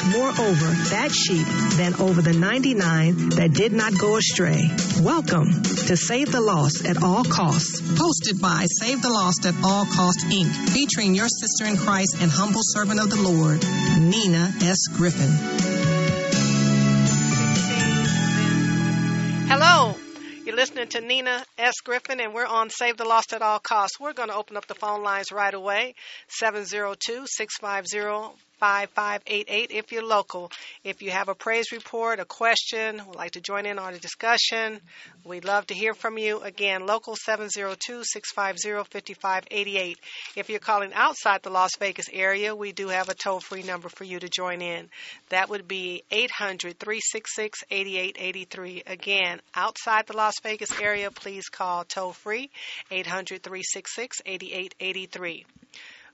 more over that sheep than over the 99 that did not go astray. Welcome to Save the Lost at All Costs, hosted by Save the Lost at All Costs Inc., featuring your sister in Christ and humble servant of the Lord, Nina S. Griffin. Hello. You're listening to Nina S. Griffin, and we're on Save the Lost at All Costs. We're going to open up the phone lines right away 702 650 5588 if you're local. If you have a praise report, a question, would like to join in on a discussion, we'd love to hear from you. Again, local 702-650-5588. If you're calling outside the Las Vegas area, we do have a toll-free number for you to join in. That would be 800-366-8883. Again, outside the Las Vegas area, please call toll-free 800-366-8883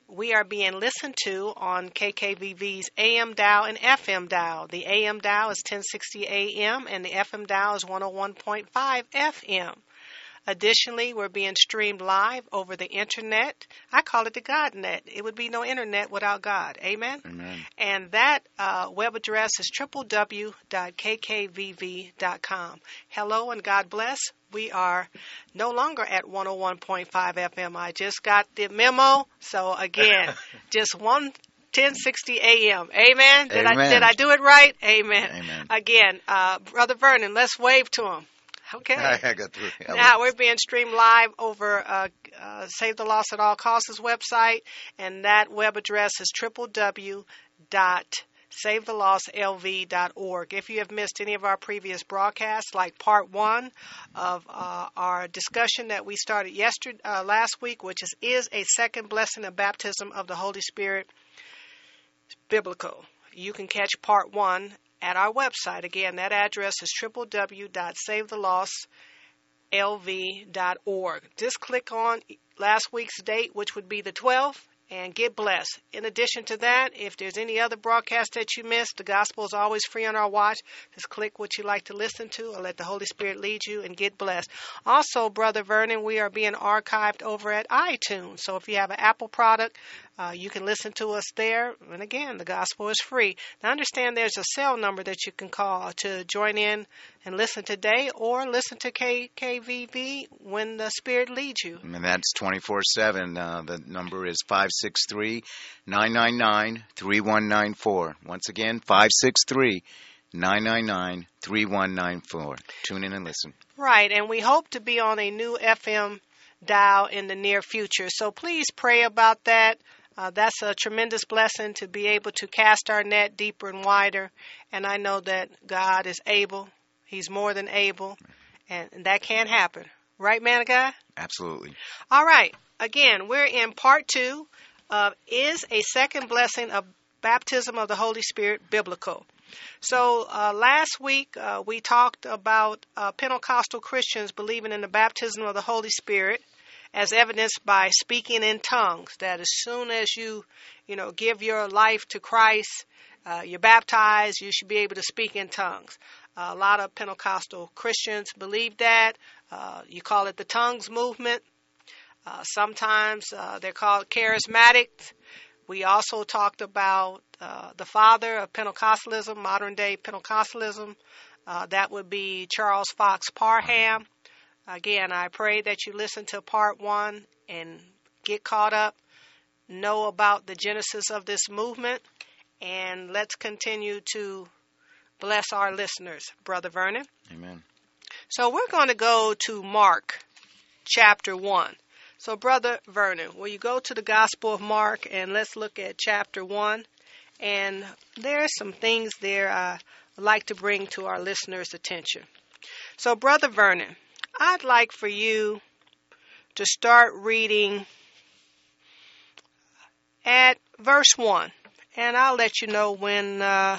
we are being listened to on KKVV's AM dial and FM dial. The AM dial is 1060 AM and the FM dial is 101.5 FM. Additionally, we're being streamed live over the internet. I call it the GodNet. It would be no internet without God. Amen? Amen. And that uh, web address is www.kkvv.com. Hello and God bless. We are no longer at 101.5 FM. I just got the memo. So again, just one 1060 AM. Amen. Did Amen. I did I do it right? Amen. Amen. Again, uh, brother Vernon, let's wave to him. Okay. I got through. Now we're being streamed live over uh, uh, Save the Lost at All Costs website, and that web address is www.savethelostlv.org. If you have missed any of our previous broadcasts, like part one of uh, our discussion that we started yesterday, uh, last week, which is is a second blessing of baptism of the Holy Spirit biblical. You can catch part one at our website. Again, that address is www.savethelostlv.org. Just click on last week's date, which would be the 12th, and get blessed. In addition to that, if there's any other broadcast that you missed, the gospel is always free on our watch. Just click what you like to listen to or let the Holy Spirit lead you and get blessed. Also, Brother Vernon, we are being archived over at iTunes. So if you have an Apple product, uh, you can listen to us there. And again, the gospel is free. Now, understand there's a cell number that you can call to join in and listen today or listen to KKVV when the Spirit leads you. And that's 24 7. Uh, the number is 563 999 3194. Once again, 563 999 3194. Tune in and listen. Right, and we hope to be on a new FM dial in the near future. So please pray about that. Uh, that's a tremendous blessing to be able to cast our net deeper and wider. And I know that God is able, He's more than able, and that can happen. Right, man of God? Absolutely. All right. Again, we're in part two of Is a Second Blessing of Baptism of the Holy Spirit Biblical? So uh, last week uh, we talked about uh, Pentecostal Christians believing in the baptism of the Holy Spirit as evidenced by speaking in tongues. That as soon as you, you know, give your life to Christ, uh, you're baptized, you should be able to speak in tongues. a lot of Pentecostal Christians believe that. Uh, you call it the tongues movement. Uh, sometimes uh, they're called charismatics. We also talked about uh, the father of Pentecostalism, modern day Pentecostalism. Uh, that would be Charles Fox Parham. Again, I pray that you listen to part one and get caught up, know about the genesis of this movement, and let's continue to bless our listeners, Brother Vernon. Amen. So we're going to go to Mark chapter 1. So, Brother Vernon, will you go to the Gospel of Mark and let's look at chapter 1? And there are some things there I would like to bring to our listeners' attention. So, Brother Vernon, I'd like for you to start reading at verse 1. And I'll let you know when uh,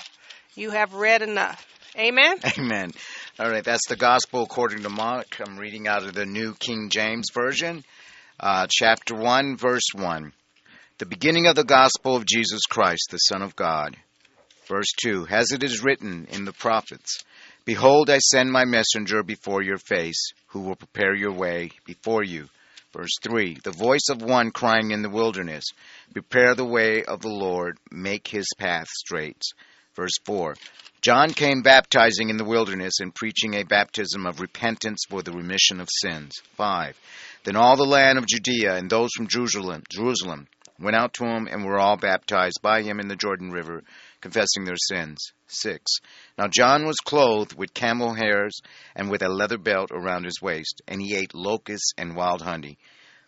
you have read enough. Amen? Amen. All right, that's the Gospel according to Mark. I'm reading out of the New King James Version, uh, chapter 1, verse 1. The beginning of the Gospel of Jesus Christ, the Son of God. Verse 2 As it is written in the prophets, Behold, I send my messenger before your face, who will prepare your way before you. Verse 3 The voice of one crying in the wilderness, Prepare the way of the Lord, make his path straight. Verse 4 John came baptizing in the wilderness and preaching a baptism of repentance for the remission of sins. 5 Then all the land of Judea and those from Jerusalem, Jerusalem went out to him and were all baptized by him in the Jordan River, confessing their sins. 6. Now John was clothed with camel hairs and with a leather belt around his waist, and he ate locusts and wild honey.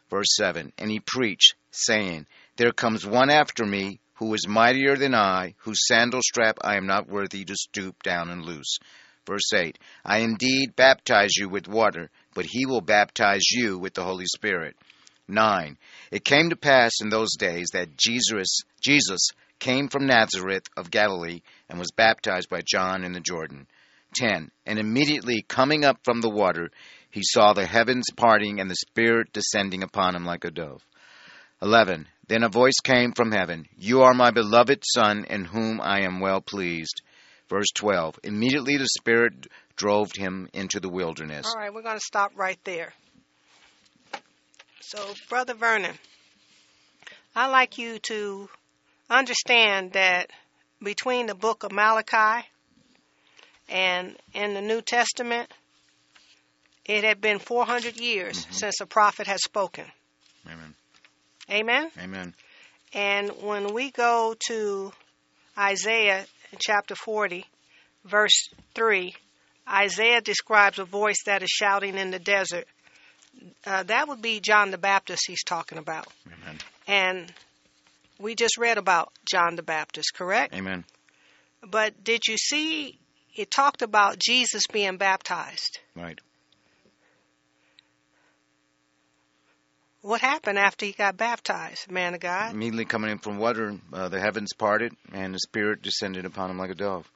Verse 7. And he preached, saying, There comes one after me who is mightier than I, whose sandal strap I am not worthy to stoop down and loose. Verse 8. I indeed baptize you with water, but he will baptize you with the Holy Spirit. 9. It came to pass in those days that Jesus, Jesus came from Nazareth of Galilee and was baptized by John in the Jordan. 10. And immediately coming up from the water, he saw the heavens parting and the Spirit descending upon him like a dove. 11. Then a voice came from heaven You are my beloved Son, in whom I am well pleased. Verse 12. Immediately the Spirit drove him into the wilderness. All right, we're going to stop right there. So, Brother Vernon, I'd like you to understand that between the book of Malachi and in the New Testament, it had been 400 years Mhm. since a prophet had spoken. Amen. Amen? Amen. And when we go to Isaiah chapter 40, verse 3, Isaiah describes a voice that is shouting in the desert. Uh, that would be John the Baptist he's talking about. Amen. And we just read about John the Baptist, correct? Amen. But did you see it talked about Jesus being baptized? Right. What happened after he got baptized, man of God? Immediately coming in from water, uh, the heavens parted, and the Spirit descended upon him like a dove.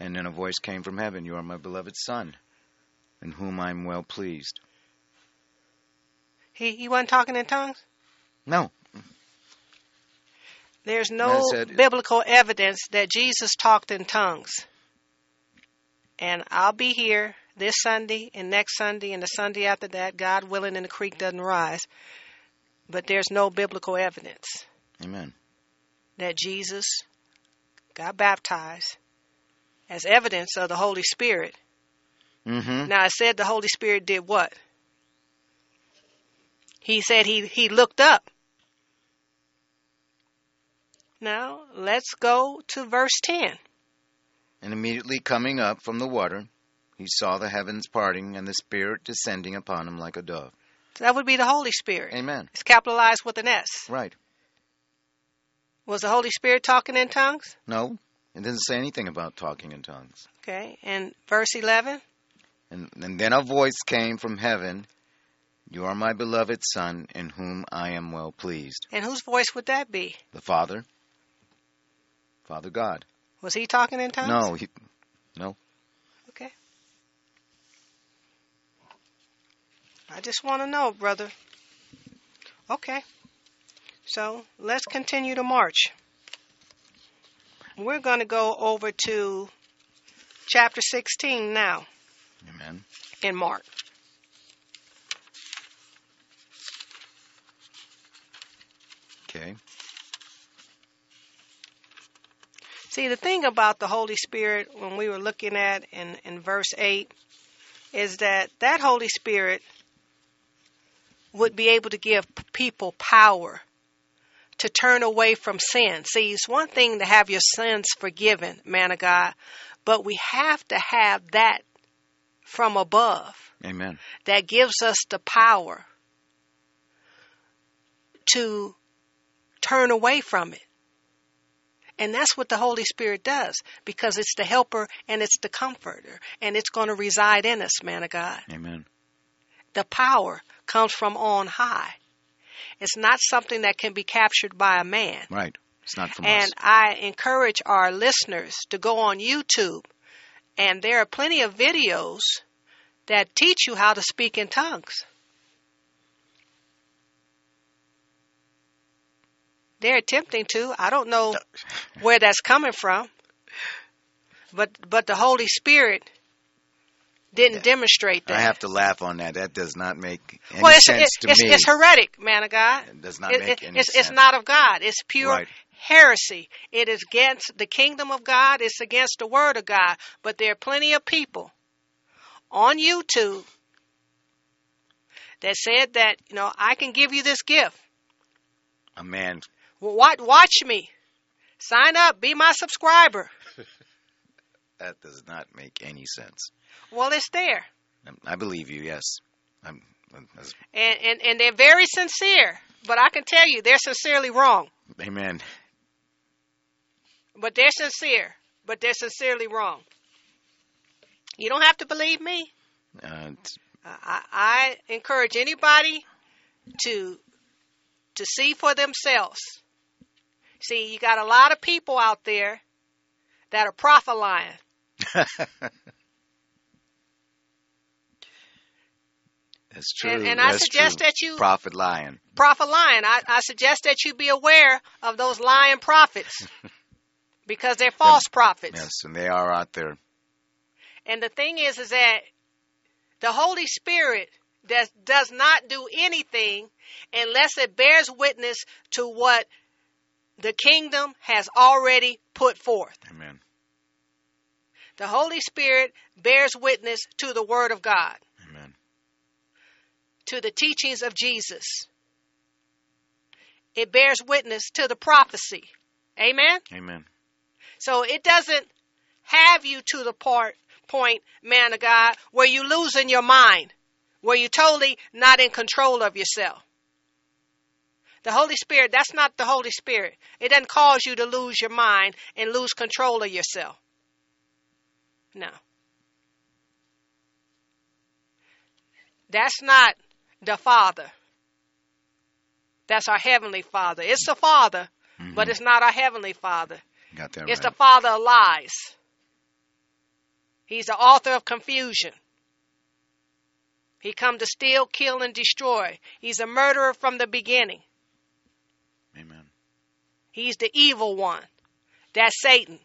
And then a voice came from heaven You are my beloved Son, in whom I am well pleased. He he wasn't talking in tongues? No. There's no said- biblical evidence that Jesus talked in tongues. And I'll be here this Sunday and next Sunday and the Sunday after that, God willing, and the creek doesn't rise. But there's no biblical evidence Amen. that Jesus got baptized as evidence of the Holy Spirit. Mm-hmm. Now, I said the Holy Spirit did what? He said he, he looked up. Now, let's go to verse 10. And immediately coming up from the water, he saw the heavens parting and the Spirit descending upon him like a dove. So that would be the Holy Spirit. Amen. It's capitalized with an S. Right. Was the Holy Spirit talking in tongues? No, it doesn't say anything about talking in tongues. Okay. And verse 11? And, and then a voice came from heaven You are my beloved Son, in whom I am well pleased. And whose voice would that be? The Father, Father God. Was he talking in tongues? No, he, no. Okay. I just want to know, brother. Okay. So let's continue to march. We're going to go over to chapter 16 now Amen. in Mark. Okay. See, the thing about the Holy Spirit, when we were looking at in, in verse 8, is that that Holy Spirit would be able to give people power to turn away from sin. See, it's one thing to have your sins forgiven, man of God, but we have to have that from above Amen. that gives us the power to turn away from it. And that's what the Holy Spirit does because it's the helper and it's the comforter and it's going to reside in us, man of God. Amen. the power comes from on high. It's not something that can be captured by a man. Right. It's not from And us. I encourage our listeners to go on YouTube, and there are plenty of videos that teach you how to speak in tongues. They're attempting to. I don't know where that's coming from, but but the Holy Spirit didn't demonstrate that. I have to laugh on that. That does not make any well, it's, sense it's, to it's, me. it's heretic, man of God. It does not It- make it- any it's, sense. it's not of God. It's pure Right. heresy. It is against the kingdom of God. It's against the word of God. But there are plenty of people on YouTube that said that you know I can give you this gift. a man. Well, watch, watch me. Sign up. Be my subscriber. That does not make any sense. Well, it's there, I believe you. Yes. I'm, that's- and and and they're very sincere. But I can tell you, they're sincerely wrong. amen. But they're sincere. But they're sincerely wrong. You don't have to believe me. Uh, I, I encourage anybody to to see for themselves. See, you got a lot of people out there that are prophet lying. That's true. And, and I That's suggest true. that you prophet lying. prophet lying. I, I suggest that you be aware of those lying prophets because they're false prophets. Yes, and they are out there. And the thing is, is that the Holy Spirit does, does not do anything unless it bears witness to what the kingdom has already put forth. Amen. The Holy Spirit bears witness to the Word of God, Amen. to the teachings of Jesus. It bears witness to the prophecy. Amen? Amen. So it doesn't have you to the part, point, man of God, where you're losing your mind, where you're totally not in control of yourself. The Holy Spirit, that's not the Holy Spirit. It doesn't cause you to lose your mind and lose control of yourself. No. That's not the Father. That's our Heavenly Father. It's the Father, mm-hmm. but it's not our Heavenly Father. Got that It's right. the father of lies. He's the author of confusion. He come to steal, kill, and destroy. He's a murderer from the beginning. He's the evil one. That's Satan.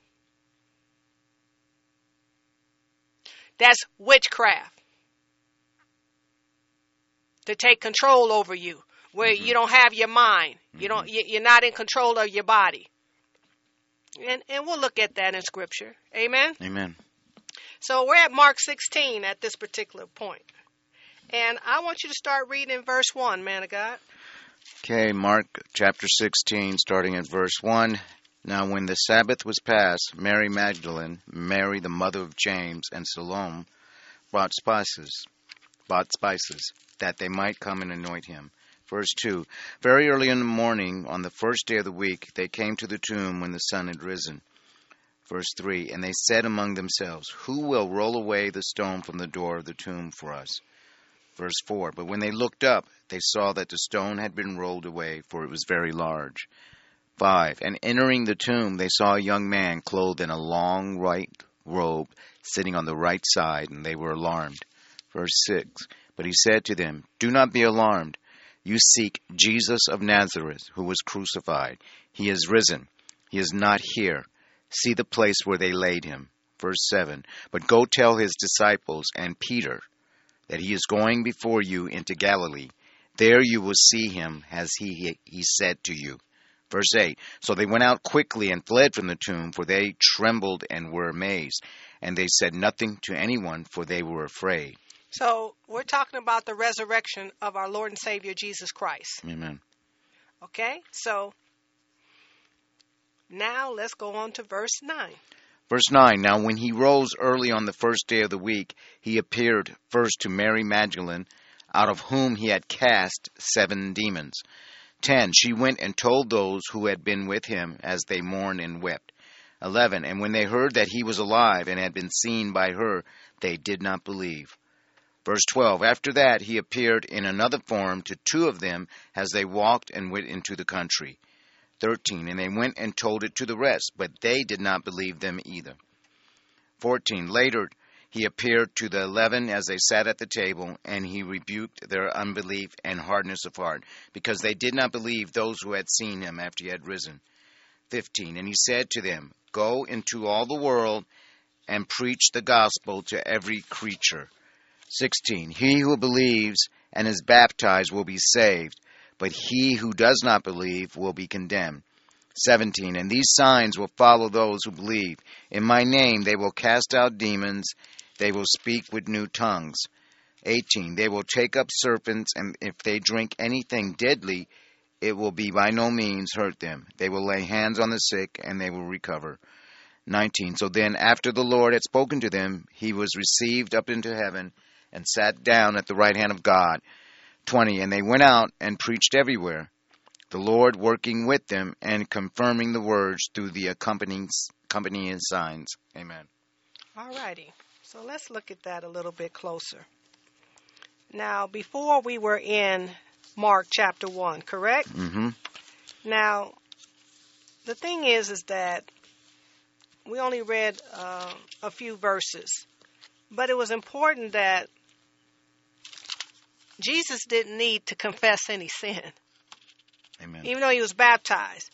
That's witchcraft. To take control over you, where you don't have your mind. You don't. you- You're not in control of your body. And and we'll look at that in scripture. Amen. Amen. So we're at Mark 16 at this particular point. And I want you to start reading in verse 1, man of God. Okay, Mark chapter 16, starting at verse 1. Now, when the Sabbath was past, Mary Magdalene, Mary the mother of James, and Salome brought spices, bought spices, that they might come and anoint him. Verse 2 Very early in the morning, on the first day of the week, they came to the tomb when the sun had risen. Verse 3 And they said among themselves, Who will roll away the stone from the door of the tomb for us? Verse 4 But when they looked up, they saw that the stone had been rolled away, for it was very large. 5 And entering the tomb, they saw a young man clothed in a long white robe, sitting on the right side, and they were alarmed. Verse 6 But he said to them, Do not be alarmed. You seek Jesus of Nazareth, who was crucified. He is risen. He is not here. See the place where they laid him. Verse 7 But go tell his disciples and Peter that he is going before you into Galilee. There you will see him as he, he said to you. Verse 8 So they went out quickly and fled from the tomb, for they trembled and were amazed. And they said nothing to anyone, for they were afraid. So we're talking about the resurrection of our Lord and Savior Jesus Christ. Amen. Okay? So now let's go on to verse 9. Verse 9 Now when he rose early on the first day of the week, he appeared first to Mary Magdalene, out of whom he had cast seven demons. 10 She went and told those who had been with him as they mourned and wept. 11 And when they heard that he was alive and had been seen by her, they did not believe. Verse 12 After that, he appeared in another form to two of them as they walked and went into the country. 13 And they went and told it to the rest, but they did not believe them either. 14 Later, he appeared to the eleven as they sat at the table, and he rebuked their unbelief and hardness of heart, because they did not believe those who had seen him after he had risen. 15 And he said to them, Go into all the world and preach the gospel to every creature. 16 He who believes and is baptized will be saved, but he who does not believe will be condemned. 17 And these signs will follow those who believe. In my name they will cast out demons, they will speak with new tongues. 18 They will take up serpents, and if they drink anything deadly, it will be by no means hurt them. They will lay hands on the sick, and they will recover. 19 So then, after the Lord had spoken to them, he was received up into heaven and sat down at the right hand of God. 20 And they went out and preached everywhere, the Lord working with them and confirming the words through the accompanying, accompanying signs. Amen. All righty. So let's look at that a little bit closer. Now, before we were in Mark chapter 1, correct? hmm Now, the thing is, is that we only read uh, a few verses, but it was important that Jesus didn't need to confess any sin, Amen. even though he was baptized.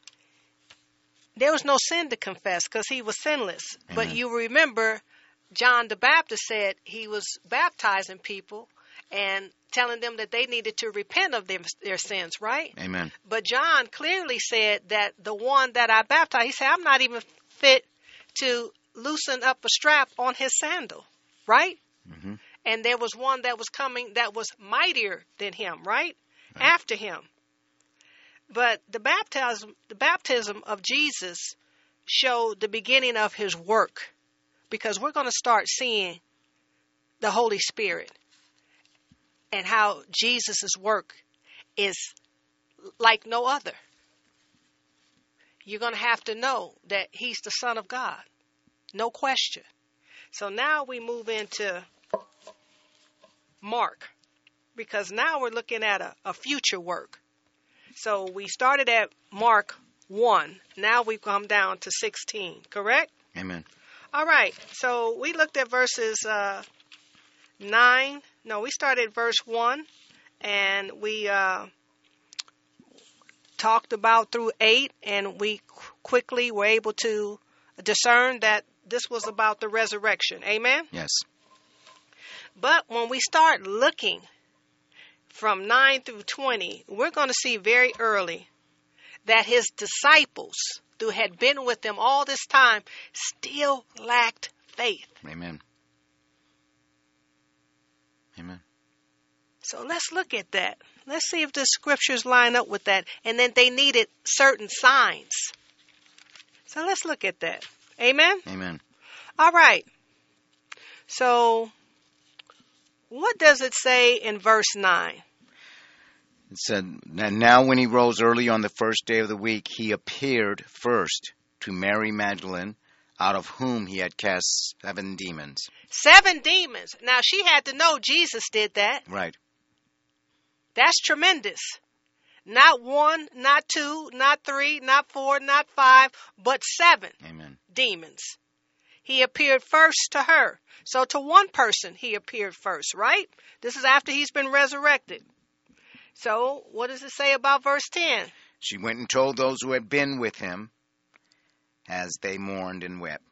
There was no sin to confess because he was sinless. But you remember, John the Baptist said he was baptizing people and telling them that they needed to repent of their, their sins, right? Amen. But John clearly said that the one that I baptized, he said, I'm not even fit to loosen up a strap on his sandal, right? Mhm. And there was one that was coming that was mightier than him, right? After him. But the baptism, the baptism of Jesus showed the beginning of his work because we're going to start seeing the Holy Spirit and how Jesus' work is like no other. You're going to have to know that he's the Son of God. No question. So now we move into Mark because now we're looking at a, a future work. So we started at Mark 1. Now we've come down to 16, correct? Amen. All right. So we looked at verses uh, 9. No, we started at verse 1 and we uh, talked about through 8 and we qu- quickly were able to discern that this was about the resurrection. Amen? Yes. But when we start looking from 9 through 20, we're going to see very early that his disciples, who had been with him all this time, still lacked faith. Amen. Amen. So let's look at that. Let's see if the scriptures line up with that. And then they needed certain signs. So let's look at that. Amen? Amen. All right. So, what does it say in verse 9? It said, And now when he rose early on the first day of the week, he appeared first to Mary Magdalene, out of whom he had cast seven demons. Seven demons. Now, she had to know Jesus did that. Right. That's tremendous. Not one, not two, not three, not four, not five, but seven Amen. demons. He appeared first to her. So to one person, he appeared first, right? This is after he's been resurrected. So what does it say about verse 10? She went and told those who had been with him as they mourned and wept.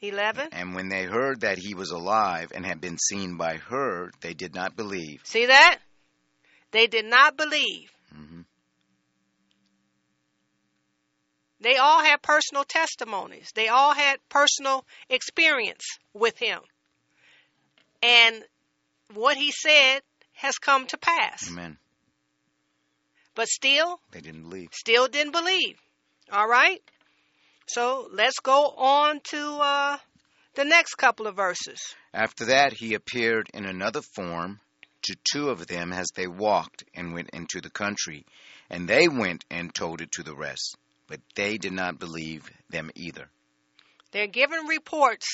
11. And when they heard that he was alive and had been seen by her, they did not believe. See that? They did not believe. Mhm. They all had personal testimonies. They all had personal experience with him. And what he said has come to pass. Amen. But still, They didn't believe. still didn't believe. All right? So let's go on to uh, the next couple of verses. After that, he appeared in another form to two of them as they walked and went into the country. And they went and told it to the rest. But they did not believe them either. They're giving reports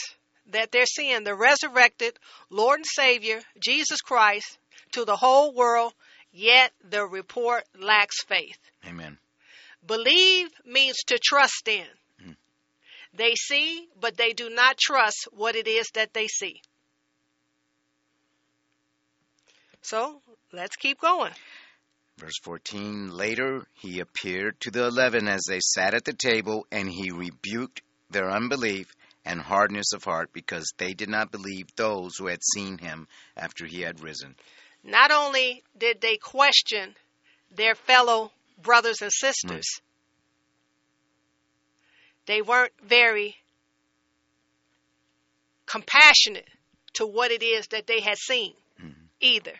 that they're seeing the resurrected Lord and Savior, Jesus Christ, to the whole world, yet the report lacks faith. Amen. Believe means to trust in. Hmm. They see, but they do not trust what it is that they see. So let's keep going. Verse 14 Later he appeared to the eleven as they sat at the table, and he rebuked their unbelief and hardness of heart because they did not believe those who had seen him after he had risen. Not only did they question their fellow brothers and sisters, hmm. they weren't very compassionate to what it is that they had seen hmm. either.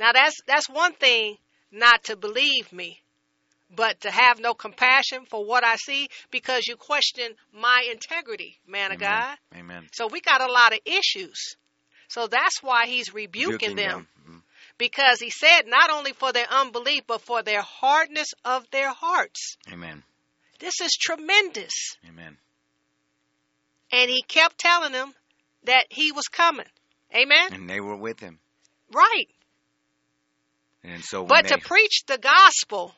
Now that's that's one thing not to believe me, but to have no compassion for what I see because you question my integrity, man of God. Amen. So we got a lot of issues. So that's why he's rebuking, them Mhm. because he said not only for their unbelief but for their hardness of their hearts. Amen. This is tremendous. Amen. And he kept telling them that he was coming. Amen. And they were with him. Right. And so But they, to preach the gospel,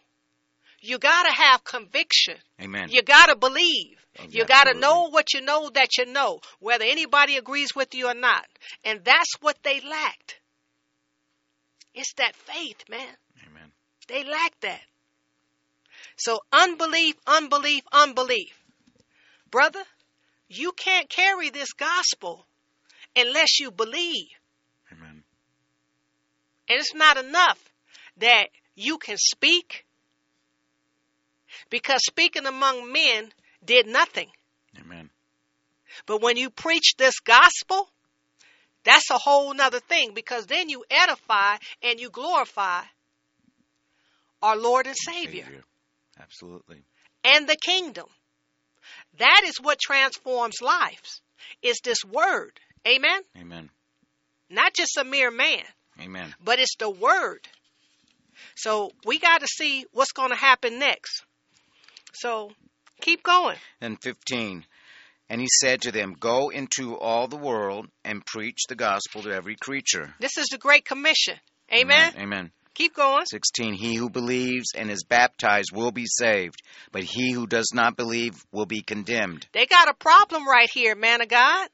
you got to have conviction. Amen. You got to believe. Oh, You got to know what you know that you know, whether anybody agrees with you or not. And that's what they lacked. It's that faith, man. Amen. They lack that. So unbelief, unbelief, unbelief. Brother, you can't carry this gospel unless you believe. Amen. And it's not enough that you can speak because speaking among men did nothing. Amen. But when you preach this gospel, that's a whole nother thing because then you edify and you glorify our Lord and Savior. Absolutely. and the kingdom. That is what transforms lives. Is this word. Amen? Amen. Not just a mere man, Amen. but it's the word. So we got to see what's going to happen next. So keep going. And 15. And he said to them, Go into all the world and preach the gospel to every creature. This is the Great Commission. Amen? Amen. Keep going. 16. He who believes and is baptized will be saved, but he who does not believe will be condemned. They got a problem right here, man of God.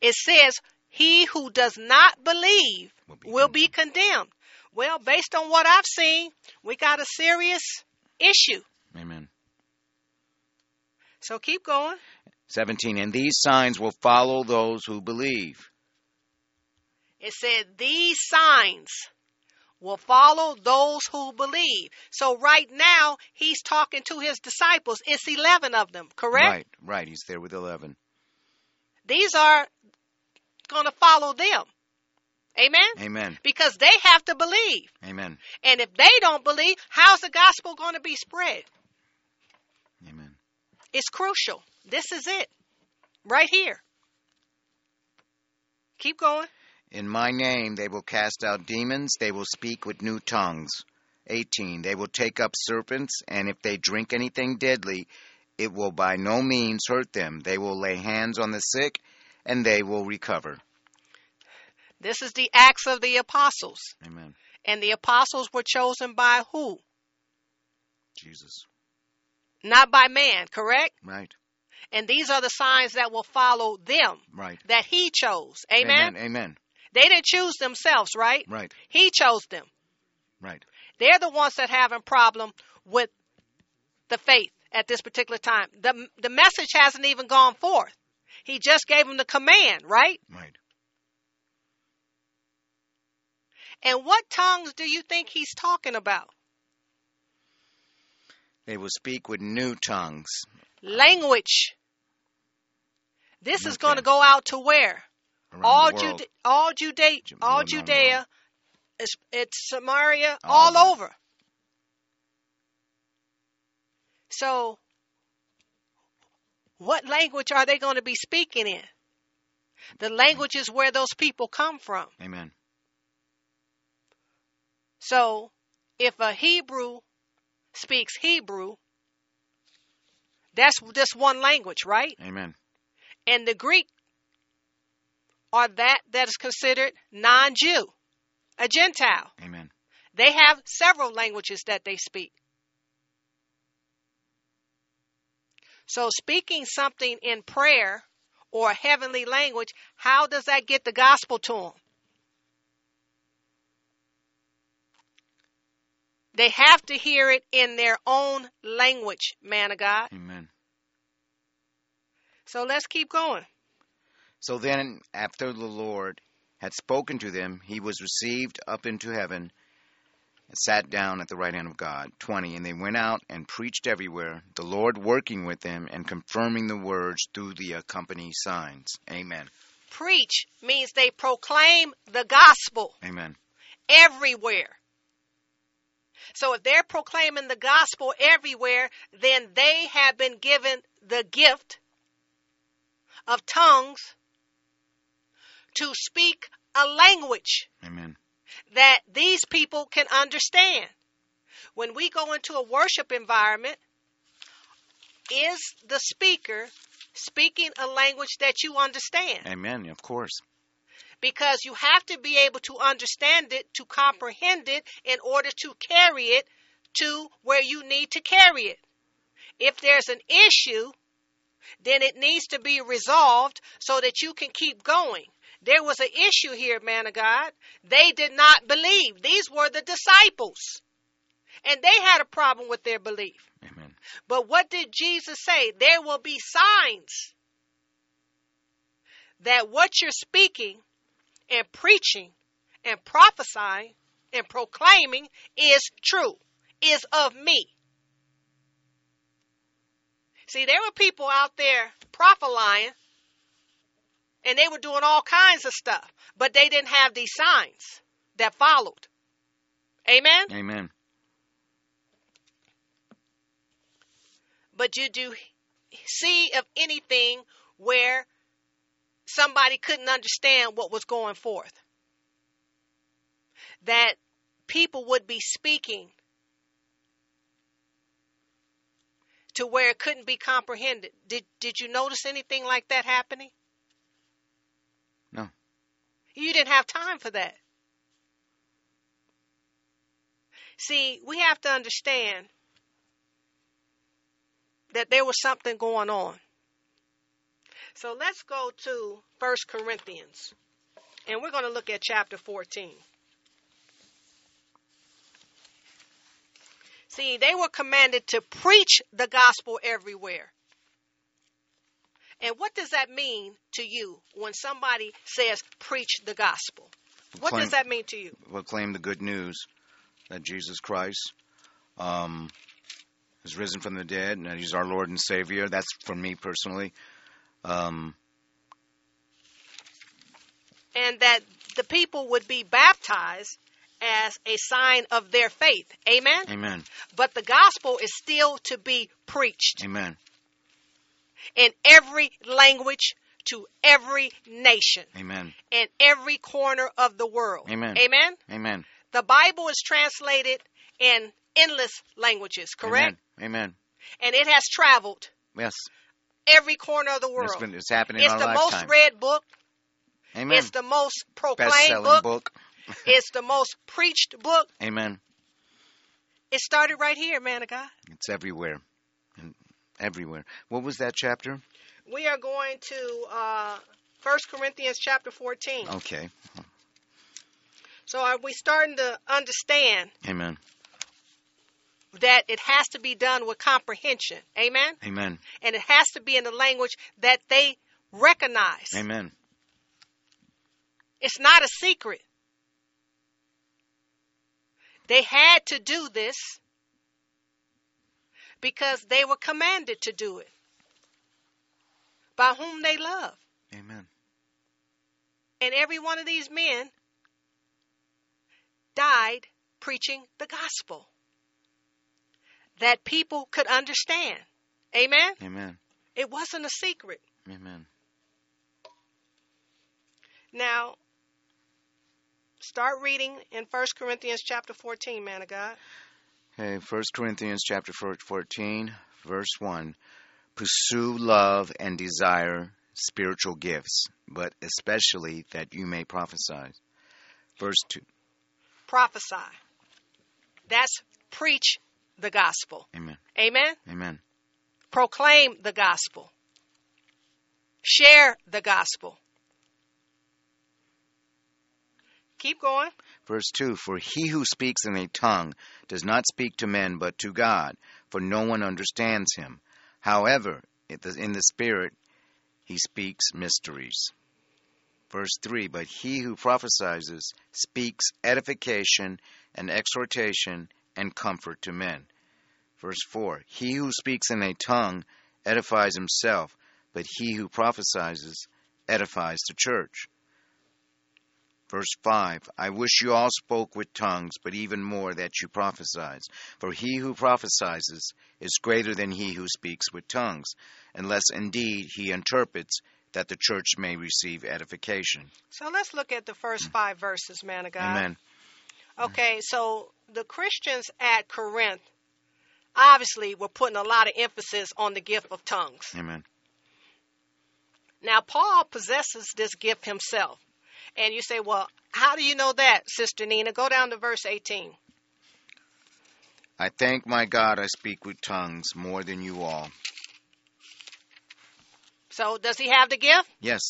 It says, He who does not believe Will be will be condemned. Well, based on what I've seen, we got a serious issue. Amen. So keep going. 17. And these signs will follow those who believe. It said, These signs will follow those who believe. So right now, he's talking to his disciples. It's 11 of them, correct? Right, right. He's there with 11. These are going to follow them. Amen? Amen. Because they have to believe. Amen. And if they don't believe, how's the gospel going to be spread? Amen. It's crucial. This is it. Right here. Keep going. In my name they will cast out demons, they will speak with new tongues. 18. They will take up serpents, and if they drink anything deadly, it will by no means hurt them. They will lay hands on the sick, and they will recover. This is the Acts of the Apostles. Amen. And the apostles were chosen by who? Jesus. Not by man, correct? Right. And these are the signs that will follow them Right. that he chose. Amen? Amen. Amen. They didn't choose themselves, right? Right. He chose them. Right. They're the ones that having problem with the faith at this particular time. The the message hasn't even gone forth. He just gave them the command, right? Right. And what tongues do you think he's talking about? They will speak with new tongues. Language. This is going to go out to where? Around all. Jude- all Judea, all. Judea, it's, it's Samaria, All over. So, what language are they going to be speaking in? The language is where those people come from. Amen. So, if a Hebrew speaks Hebrew, that's just one language, right? Amen. and the Greek are that that is considered non-Jew, a Gentile. Amen. They have several languages that they speak. So speaking something in prayer or a heavenly language, how does that get the gospel to them? They have to hear it in their own language, man of God. Amen. So let's keep going. So then, after the Lord had spoken to them, he was received up into heaven and sat down at the right hand of God. 20. And they went out and preached everywhere, the Lord working with them and confirming the words through the accompanying signs. Amen. Preach means they proclaim the gospel Amen. everywhere. So if they're proclaiming the gospel everywhere, then they have been given the gift of tongues to speak a language Amen. that these people can understand. When we go into a worship environment, is the speaker speaking a language that you understand? Amen. Of course. Because you have to be able to understand it, to comprehend it, in order to carry it to where you need to carry it. If there's an issue, then it needs to be resolved so that you can keep going. There was an issue here, man of God. They did not believe. These were the disciples. And they had a problem with their belief. Amen. But what did Jesus say? There will be signs that what you're speaking and preaching and prophesying and proclaiming is true, is of me. See, there were people out there prophesying and they were doing all kinds of stuff, but they didn't have these signs that followed. Amen? Amen. But you do see of anything where somebody couldn't understand what was going forth. That people would be speaking to where it couldn't be comprehended. Did did you notice anything like that happening? No. You didn't have time for that. See, we have to understand that there was something going on. So let's go to 1 Corinthians. And we're going to look at chapter 14. See, they were commanded to preach the gospel everywhere. And what does that mean to you when somebody says preach the gospel? What Claim- does that mean to you? Proclaim the good news that Jesus Christ um, has risen from the dead and that He's our Lord and Savior. That's for me personally. Um, And that the people would be baptized as a sign of their faith. Amen? amen. But the gospel is still to be preached Amen. in every language to every nation Amen. in every corner of the world. Amen. Amen? Amen. The Bible is translated in endless languages, correct? Amen. Amen. And it has traveled Yes. Every corner of the world. It's, been, it's happening It's the our most read book. Amen. It's the most proclaimed book. book. It's the most preached book. Amen. It started right here, man of God. It's everywhere. And everywhere. What was that chapter? We are going to uh, Corinthians chapter 14. Okay. So are we starting to understand Amen. That it has to be done with comprehension? Amen? Amen. And it has to be in a language that they recognize. Amen. It's not a secret. They had to do this because they were commanded to do it by whom they love. Amen. And every one of these men died preaching the gospel that people could understand. Amen? Amen. It wasn't a secret. Amen. Now, start reading in 1 Corinthians chapter 14, man of God. Okay, 1 Corinthians chapter 14, verse 1. Pursue love and desire spiritual gifts, but especially that you may prophesy. Verse 2. Prophesy. That's preach the gospel. Amen. Amen. Amen. Proclaim the gospel. Share the gospel. Keep going. Verse 2 For he who speaks in a tongue does not speak to men but to God, for no one understands him. However, in the Spirit he speaks mysteries. Verse 3 But he who prophesies speaks edification and exhortation and comfort to men. Verse 4 He who speaks in a tongue edifies himself, but he who prophesies edifies the church. Verse 5 I wish you all spoke with tongues, but even more that you prophesied. For he who prophesies is greater than he who speaks with tongues, unless indeed he interprets that the church may receive edification. So let's look at the first five verses, man of God. Amen. Okay, so the Christians at Corinth obviously were putting a lot of emphasis on the gift of tongues. Amen. Now, Paul possesses this gift himself. And you say, well, how do you know that, Sister Nina? Go down to verse 18. I thank my God I speak with tongues more than you all. So, does he have the gift? Yes.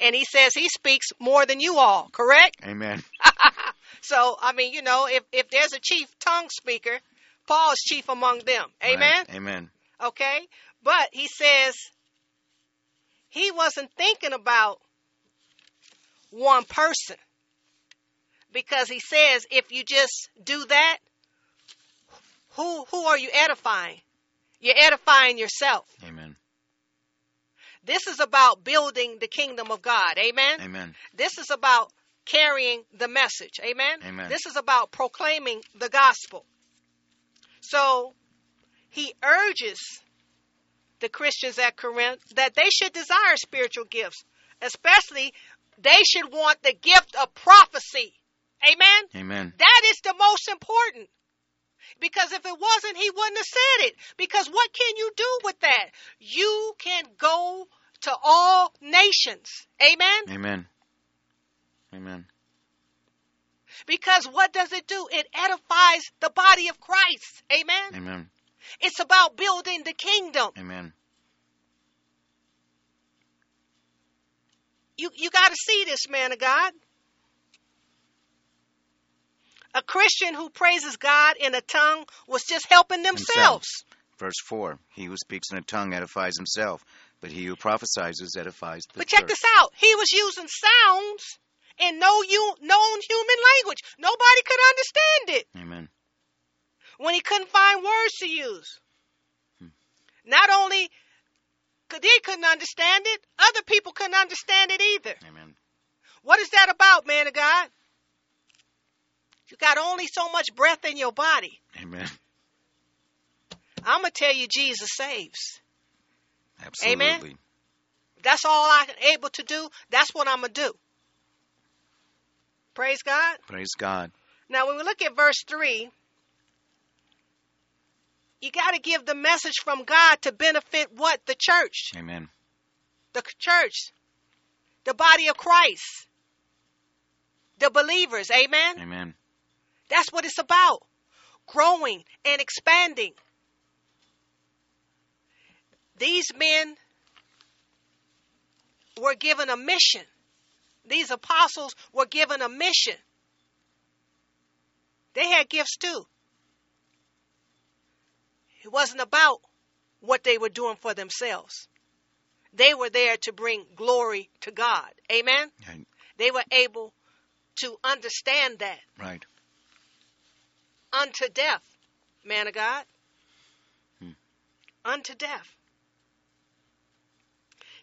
And he says he speaks more than you all, correct? Amen. so, I mean, you know, if, if there's a chief tongue speaker, Paul is chief among them. Amen? Right. Amen. Okay? But he says he wasn't thinking about one person. Because he says if you just do that, who who are you edifying? You're edifying yourself. Amen. This is about building the kingdom of God. Amen. Amen. This is about carrying the message. Amen. Amen. This is about proclaiming the gospel. So he urges the Christians at Corinth that they should desire spiritual gifts, especially they should want the gift of prophecy. Amen? Amen. That is the most important. Because if it wasn't, he wouldn't have said it. Because what can you do with that? You can go to all nations. Amen? Amen. Amen. Because what does it do? It edifies the body of Christ. Amen? Amen. It's about building the kingdom. Amen. You you got to see this man of God. A Christian who praises God in a tongue was just helping themselves. Verse 4 He who speaks in a tongue edifies himself, but he who prophesies edifies the But check church. this out. He was using sounds in no u- known human language. Nobody could understand it Amen. when he couldn't find words to use. Hmm. Not only could he couldn't understand it, other people couldn't understand it either. Amen. What is that about, man of God? You got only so much breath in your body. Amen. I'm gonna tell you, Jesus saves. Absolutely. That's all I'm able to do. That's what I'm gonna do. Praise God. Praise God. Now, when we look at verse three, you got to give the message from God to benefit what the church, Amen. the church, the body of Christ, the believers. Amen. Amen. That's what it's about. Growing and expanding. These men were given a mission. These apostles were given a mission. They had gifts too. It wasn't about what they were doing for themselves. They were there to bring glory to God. Amen? Right. They were able to understand that Right. unto death, man of God. Hmm. Unto death.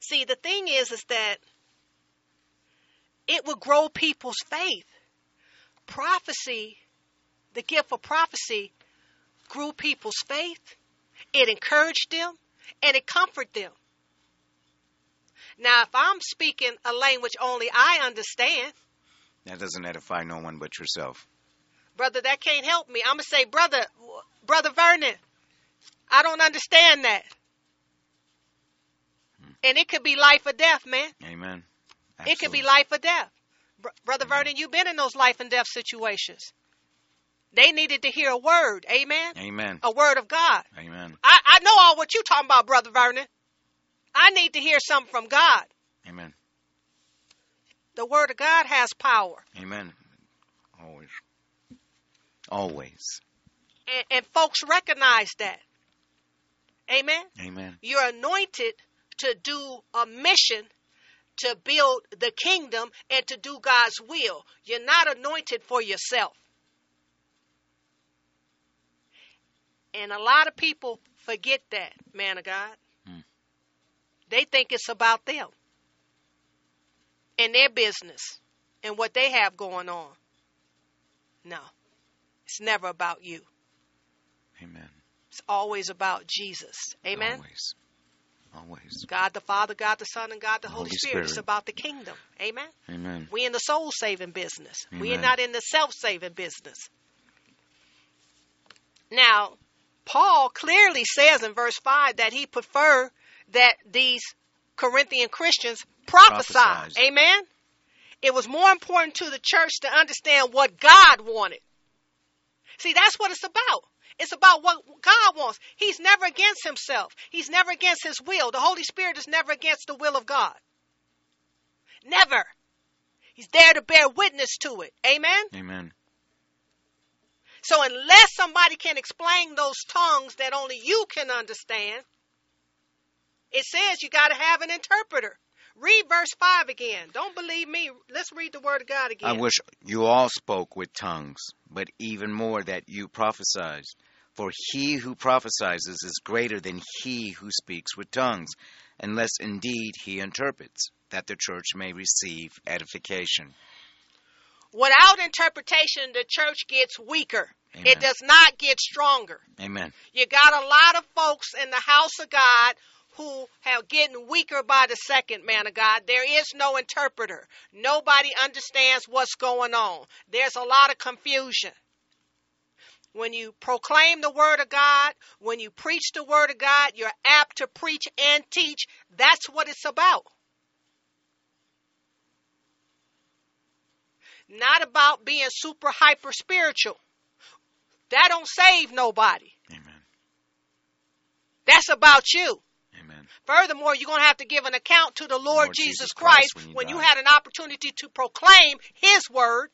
See, the thing is, is that it would grow people's faith. Prophecy, the gift of prophecy, grew people's faith. It encouraged them and it comforted them. Now, if I'm speaking a language only I understand, That doesn't edify no one but yourself. brother, that can't help me. I'm gonna say, brother, brother Vernon, I don't understand that. And it could be life or death, man. Amen. It could be life or death. Br- Brother Vernon, you've been in those life and death situations. They needed to hear a word. Amen. Amen. A word of God. Amen. I, I know all what you're talking about, Brother Vernon. I need to hear something from God. Amen. The word of God has power. Amen. Always. Always. And, and folks recognize that. Amen. Amen. You're anointed to do a mission to build the kingdom and to do God's will. You're not anointed for yourself. And a lot of people forget that, man of God. Hmm. They think it's about them and their business and what they have going on. No, it's never about you. Amen. It's always about Jesus. Amen. Always. Always. God the Father, God the Son, and God the Holy, Holy Spirit. It's about the kingdom. Amen. Amen. We in the soul saving business. We are not in the self saving business. Now, Paul clearly says in verse 5 that he prefer that these Corinthian Christians prophesy. Prophesize. Amen. It was more important to the church to understand what God wanted. See, that's what it's about. It's about what God wants. He's never against himself. He's never against his will. The Holy Spirit is never against the will of God. Never. He's there to bear witness to it. Amen? Amen. So unless somebody can explain those tongues that only you can understand, it says you got to have an interpreter. Read verse 5 again. Don't believe me. Let's read the word of God again. I wish you all spoke with tongues, but even more that you prophesied. For he who prophesies is greater than he who speaks with tongues, unless indeed he interprets, that the church may receive edification. Without interpretation, the church gets weaker. Amen. It does not get stronger. Amen. You got a lot of folks in the house of God who have getting weaker by the second, man of God. There is no interpreter. Nobody understands what's going on. There's a lot of confusion. When you proclaim the word of God, when you preach the word of God, you're apt to preach and teach. That's what it's about. Not about being super hyper spiritual. That don't save nobody. Amen. That's about you. Amen. Furthermore, you're going to have to give an account to the Lord, Lord Jesus, Jesus Christ, Christ when you when you had an opportunity to proclaim His word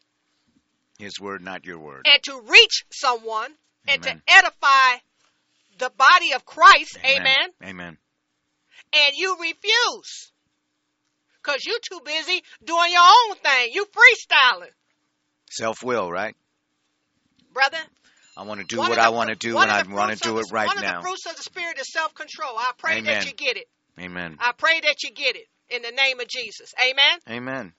His word, not your word. and to reach someone and to edify the body of Christ. Amen. Amen. And you refuse because you're too busy doing your own thing. You freestyling, Self will, right? brother. I want to do what I want to do and I want to do it right One of now. the fruits of the Spirit is self control. I pray that you get it. Amen. I pray that you get it in the name of Jesus. Amen. Amen.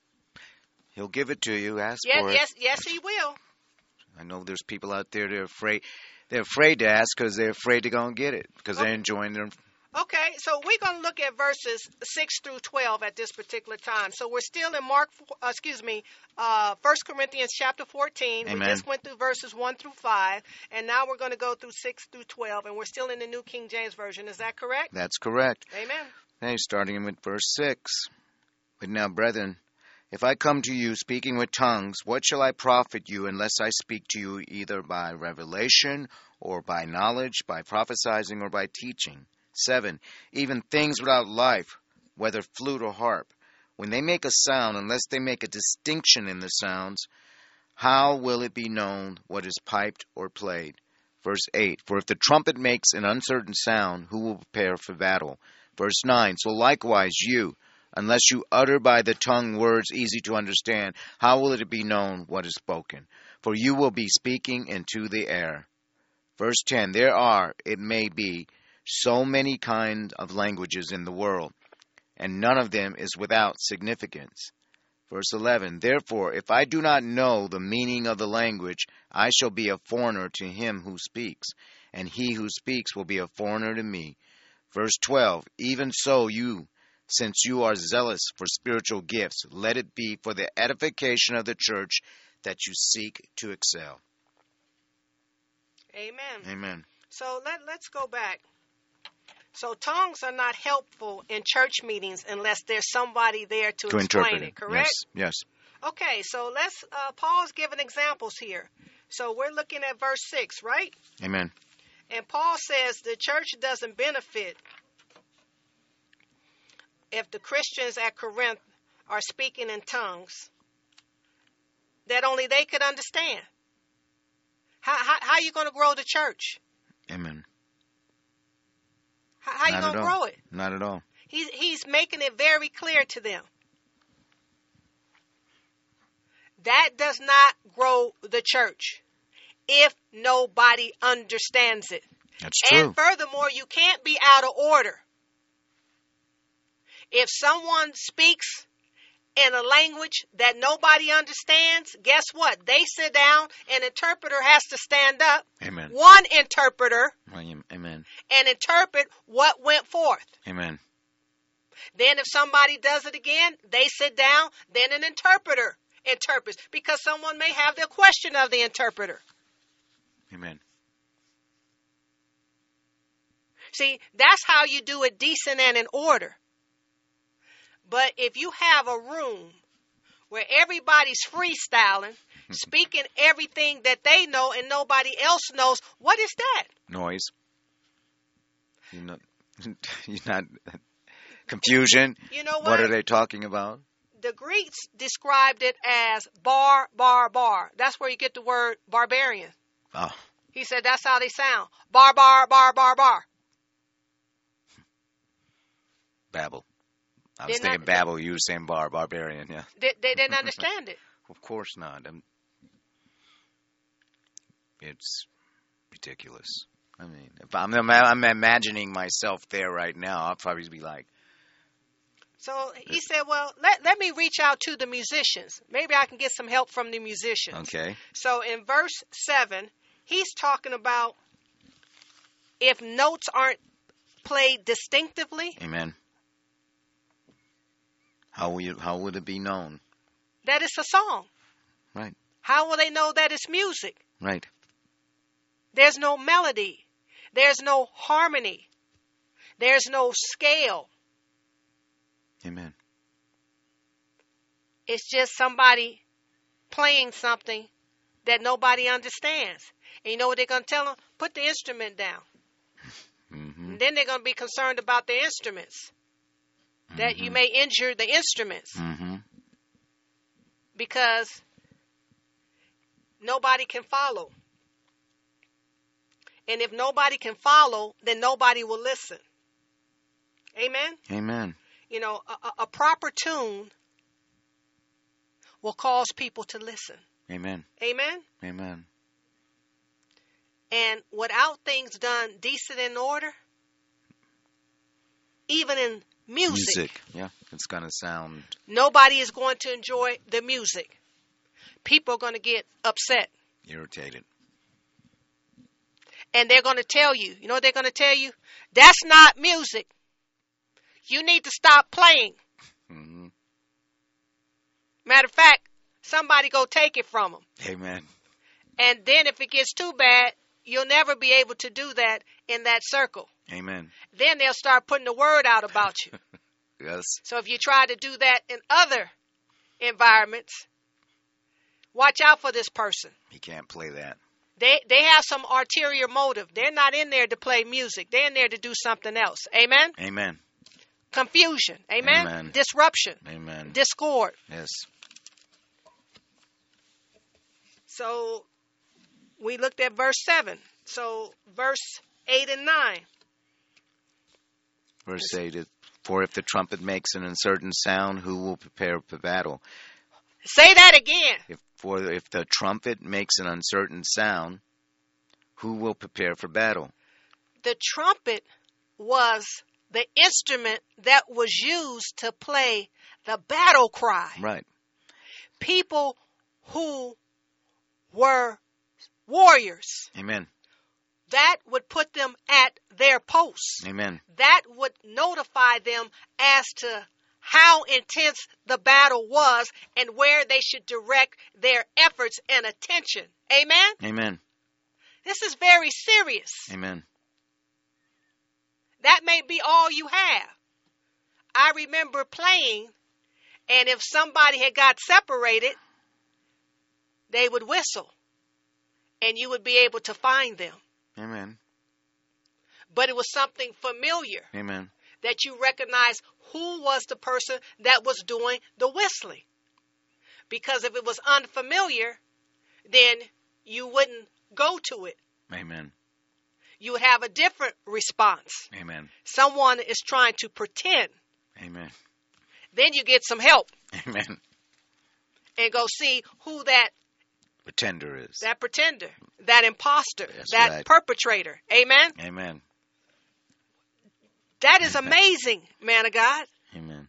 He'll give it to you. Ask Yes, for it. yes, yes, He will. I know there's people out there that are afraid. They're afraid to ask because they're afraid to go and get it because they're Okay. enjoying their. Okay, so we're going to look at verses 6 through 12 at this particular time. So we're still in Mark, uh, excuse me, uh, 1 Corinthians chapter 14. We just went through verses 1 through 5, and now we're going to go through 6 through 12, and we're still in the New King James Version. Is that correct? That's correct. Amen. Hey, starting with verse 6. But now, brethren, if I come to you speaking with tongues, what shall I profit you unless I speak to you either by revelation or by knowledge, by prophesying or by teaching? 7. Even things without life, whether flute or harp, when they make a sound, unless they make a distinction in the sounds, how will it be known what is piped or played? Verse 8 For if the trumpet makes an uncertain sound, who will prepare for battle? Verse 9 So likewise you, unless you utter by the tongue words easy to understand, how will it be known what is spoken? For you will be speaking into the air. Verse 10 There are, it may be, so many kinds of languages in the world, and none of them is without significance. Verse 11 Therefore, if I do not know the meaning of the language, I shall be a foreigner to him who speaks, and he who speaks will be a foreigner to me. Verse 12 Even so, you, since you are zealous for spiritual gifts, let it be for the edification of the church that you seek to excel. Amen. Amen. So let, let's go back So tongues are not helpful in church meetings unless there's somebody there to, To explain interpret it, it. correct? Yes. Yes. Okay, so let's uh, Paul's giving examples here. So we're looking at verse 6, right? Amen. And Paul says the church doesn't benefit if the Christians at Corinth are speaking in tongues that only they could understand. How, how, how are you going to grow the church? Amen. How, how are you going to grow it? Not at all. He's, he's making it very clear to them. That does not grow the church if nobody understands it. That's true. And furthermore, you can't be out of order. If someone speaks in a language that nobody understands, guess what? They sit down, an interpreter has to stand up, Amen. one interpreter, Amen. and interpret what went forth. Amen. Then, if somebody does it again, they sit down, then an interpreter interprets because someone may have the question of the interpreter. Amen. See, that's how you do it decent and in order. But if you have a room where everybody's freestyling, hmm. speaking everything that they know and nobody else knows, what is that? Noise. You're not. You're not. Confusion. You know what? What are they talking about? The Greeks described it as bar, bar, bar. That's where you get the word barbarian. Oh, He said that's how they sound. Bar, bar, bar, bar, bar. Babel. I was thinking not- Babel. You were saying bar, barbarian. Yeah. They, they didn't understand it. Of course not. Um it's ridiculous. I mean, if I'm, I'm imagining myself there right now, I'll probably be like, So he said, Well, let, let me reach out to the musicians. Maybe I can get some help from the musicians. okay, So in verse 7, he's talking about if notes aren't played distinctively, amen. How will you, how would it be known? that it's a song. Right, How will they know that it's music? right. There's no melody, there's no harmony, there's no scale. Amen. It's just somebody playing something that nobody understands. And you know what they're going to tell them? Put the instrument down. hmm And then they're going to be concerned about the instruments. That you may injure the instruments hmm because nobody can follow. And if nobody can follow, then nobody will listen. Amen? Amen. You know, a, a- proper tune will cause people to listen. Amen. Amen? Amen. And without things done decent and in order, even in music, Yeah, it's gonna sound nobody is going to enjoy the music. People are going to get upset. irritated. And they're going to tell you, you know what they're going to tell you? That's not music. You need to stop playing. hmm Matter of fact, somebody go take it from them. Amen. And then if it gets too bad, you'll never be able to do that in that circle. Amen. Then they'll start putting the word out about you. Yes. So if you try to do that in other environments, watch out for this person. He can't play that. They they have some ulterior motive. They're not in there to play music. They're in there to do something else. Amen. Amen. Confusion. Amen. Amen. Disruption. Amen. Discord. Yes. So we looked at verse 7. So verse 8 and 9. Verse 8 For if the trumpet makes an uncertain sound, who will prepare for battle? Say that again. If for if the trumpet makes an uncertain sound, who will prepare for battle? The trumpet was the instrument that was used to play the battle cry. Right. People who were warriors, Amen. That would put them at their posts. Amen. that would notify them as to how intense the battle was and where they should direct their efforts and attention. Amen? Amen. This is very serious. Amen. that may be all you have. I remember playing, and if somebody had got separated, they would whistle, and you would be able to find them. Amen. But it was something familiar Amen. that you recognize who was the person that was doing the whistling. Because if it was unfamiliar, then you wouldn't go to it. Amen. You would have a different response. Amen. Someone is trying to pretend. Amen. Then you get some help Amen. and go see who that Pretender is. that pretender, that imposter, That's that right. perpetrator. Amen. Amen. That is amazing, man of God. Amen.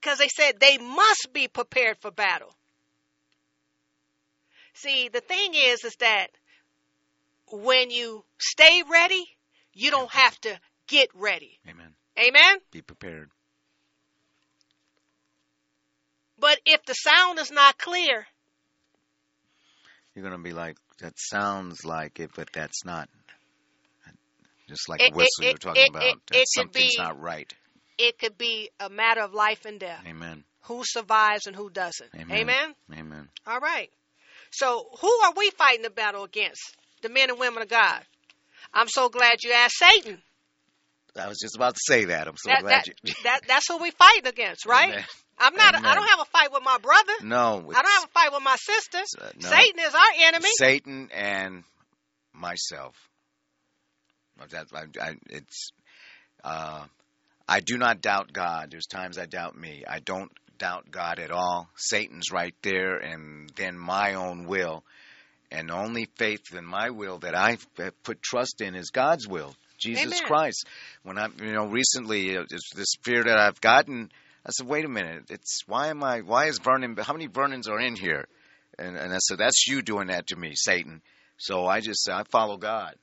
Because they said they must be prepared for battle. See, the thing is, is that when you stay ready, you don't have to get ready. Amen. Amen? Be prepared. But if the sound is not clear, You're going to be like, that sounds like it, but that's not. Just like It- the whistle it- you're talking it- about. it- it could something's be- not right. it could be a matter of life and death. Amen. Who survives and who doesn't. Amen. Amen? Amen. All right. So, who are we fighting the battle against? The men and women of God. I'm so glad you asked Satan. I was just about to say that. I'm so that, glad that, you. that, that's who we fighting against, right? Amen. I'm not. I don't have a fight with my brother. No. I don't have a fight with my sister. uh, no. Satan is our enemy. Satan and myself. That, I, I, it's, uh, I do not doubt God. There's times I doubt me. I don't doubt God at all. Satan's right there, and then my own will. And only faith in my will that I have put trust in is God's will, Jesus Amen. Christ. When I, you know, recently, uh, it's this fear that I've gotten, I said, wait a minute, it's why am I? Why is Vernon? How many Vernons are in here? And, and I said, that's you doing that to me, Satan. So I just I follow God.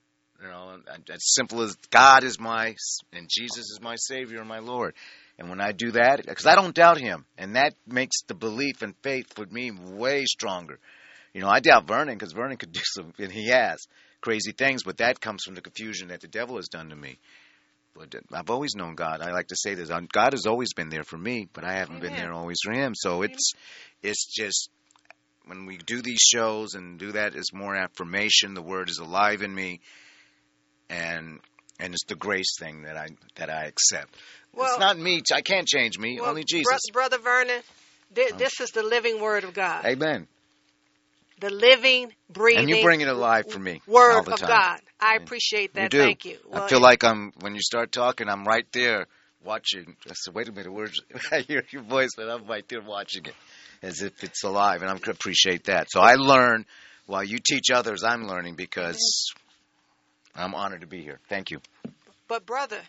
You know, as simple as God is my and Jesus is my Savior and my Lord. And when I do that, because I don't doubt Him, and that makes the belief and faith for me way stronger. You know, I doubt Vernon because Vernon could do some, and he has crazy things, but that comes from the confusion that the devil has done to me. But I've always known God. I like to say this: uh, God has always been there for me, but I haven't been there always for Him. So it's it's just when we do these shows and do that, it's more affirmation. The Word is alive in me, and and it's the grace thing that I that I accept. Well, it's not me. I can't change me. well, only bro- Jesus. brother Vernon, thi- this is the living word of God. Amen. The living, breathing And you bring it alive for me all word of. God. I appreciate that. You. Thank you. Well, I feel like I'm when you start talking, I'm right there watching. I said, "Wait a minute, where's?" I hear your voice, and I'm right there watching it, as if it's alive, and I appreciate that. So I learn while you teach others. I'm learning because I'm honored to be here. Thank you. But brother,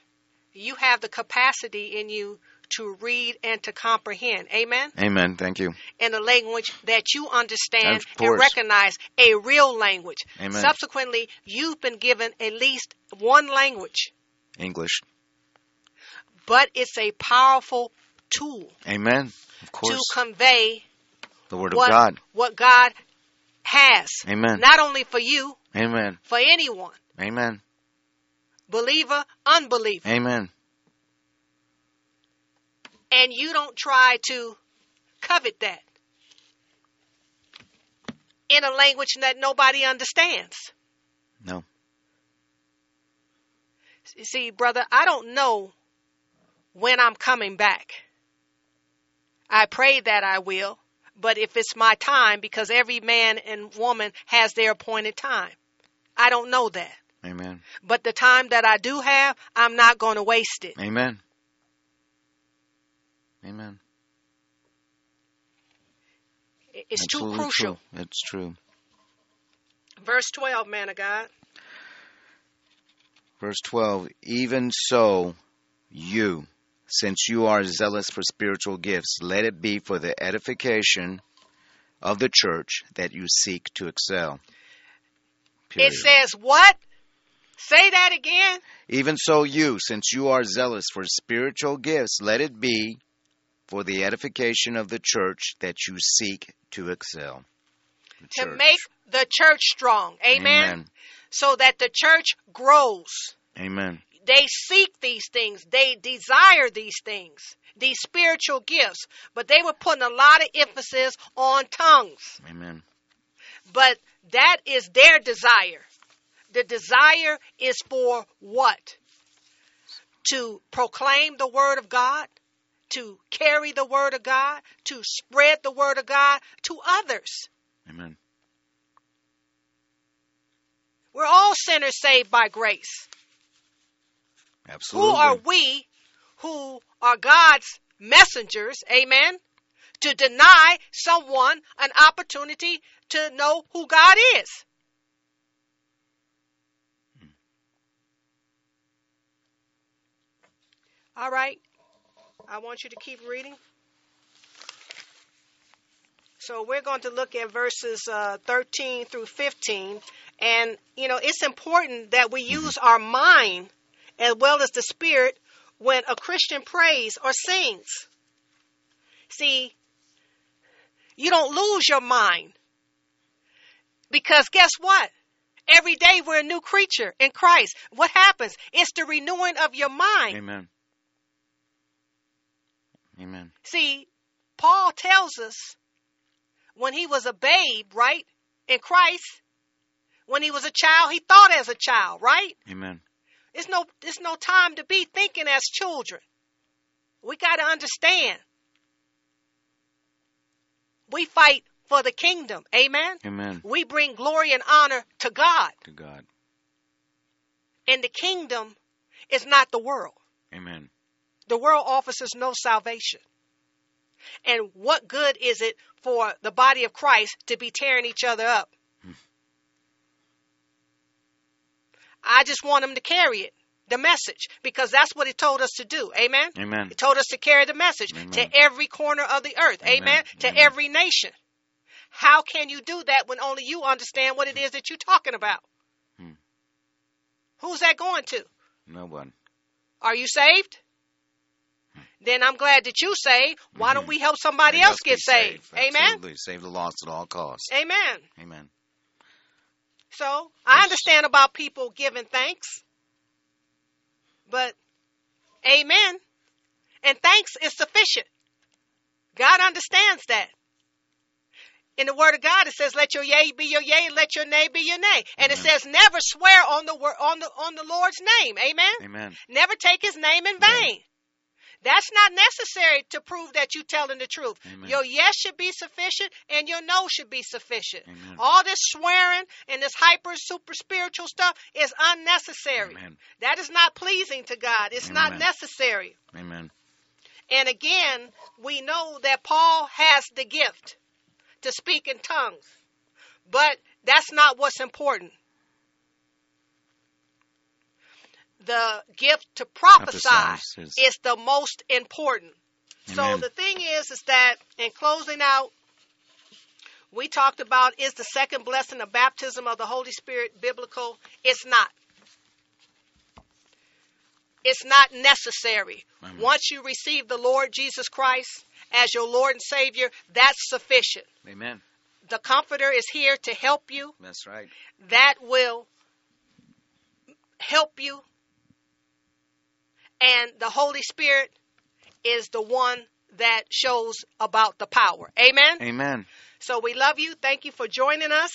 you have the capacity in you to read and to comprehend. Amen. Amen. Thank you. in a language that you understand and recognize a real language. Amen. Subsequently, you've been given at least one language, English. but it's a powerful tool Amen. Of to convey The Word what, of God. what God has. Amen. Not only for you, Amen. for anyone, Amen. believer, unbeliever. Amen. And you don't try to covet that in a language that nobody understands. No. See, brother, I don't know when I'm coming back. I pray that I will, but if it's my time, because every man and woman has their appointed time. I don't know that. Amen. But the time that I do have, I'm not going to waste it. Amen. Amen. It's too crucial. True. It's true. Verse 12, man of God. Verse 12 Even so, you, since you are zealous for spiritual gifts, let it be for the edification of the church that you seek to excel. Period. It says what? Say that again. Even so, you, since you are zealous for spiritual gifts, let it be for the edification of the church that you seek to excel. To make the church strong. Amen. So that the church grows. Amen. They seek these things. They desire these things, these spiritual gifts. But they were putting a lot of emphasis on tongues. Amen. But that is their desire. The desire is for what? To proclaim the word of God, to carry the word of God, to spread the word of God to others. Amen. We're all sinners saved by grace. Absolutely. Who are we who are God's messengers, amen, to deny someone an opportunity to know who God is? Hmm. All right. I want you to keep reading. So we're going to look at verses uh, 13 through 15. And, you know, it's important that we use our mind as well as the spirit when a Christian prays or sings. See, you don't lose your mind. Because guess what? Every day we're a new creature in Christ. What happens? It's the renewing of your mind. Amen. Amen. See, Paul tells us when he was a babe, right, in Christ, when he was a child, he thought as a child, right? Amen. It's no it's no time to be thinking as children. We got to understand. We fight for the kingdom. Amen. Amen. We bring glory and honor to God. To God. And the kingdom is not the world. Amen. The world offers us no salvation. And what good is it for the body of Christ to be tearing each other up? I just want them to carry it, the message, because that's what he told us to do. Amen. Amen. He told us to carry the message Amen. to every corner of the earth. Amen. Amen. To Amen. every nation. How can you do that when only you understand what it is that you're talking about? Hmm. Who's that going to? No one. Are you saved? Then I'm glad that you saved. Why don't Mhm. we help somebody else get saved? Amen. Absolutely. Save the lost at all costs. Amen. Amen. So I understand about people giving thanks, but amen. And thanks is sufficient. God understands that. In the Word of God, it says, "Let your yea be your yea, and let your nay be your nay." And it says, "Never swear on the word on the on the Lord's name." Amen. Amen. Never take His name in Amen. That's not necessary to prove that you're telling the truth. Amen. Your yes should be sufficient, and your no should be sufficient. Amen. All this swearing and this hyper super spiritual stuff is unnecessary. Amen. That is not pleasing to God. It's not necessary. Amen. And again, we know that Paul has the gift to speak in tongues, but that's not what's important. The gift to prophesy is- the most important. So the thing is, is that in closing out, we talked about is the second blessing of baptism of the Holy Spirit biblical? It's not. It's not necessary. Amen. Once you receive the Lord Jesus Christ as your Lord and Savior, that's sufficient. Amen. The Comforter is here to help you. That's right. That will help you. And the Holy Spirit is the one that shows about the power. Amen. Amen. So we love you. Thank you for joining us.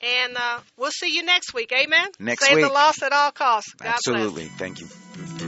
And uh, we'll see you next week. Amen. Next Save the week. lost at all costs. God bless. Absolutely. Thank you.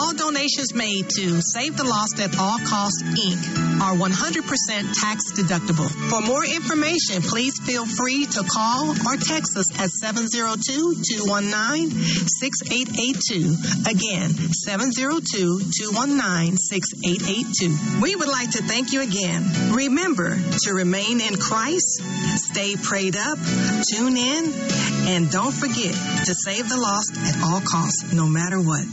donations made to Save the Lost at All Costs, Inc. are 100% tax deductible. For more information, please feel free to call or text us at 702-219-6882. Again, 702-219-6882. We would like to thank you again. Remember to remain in Christ, stay prayed up, tune in, and don't forget to save the lost at all costs, no matter what.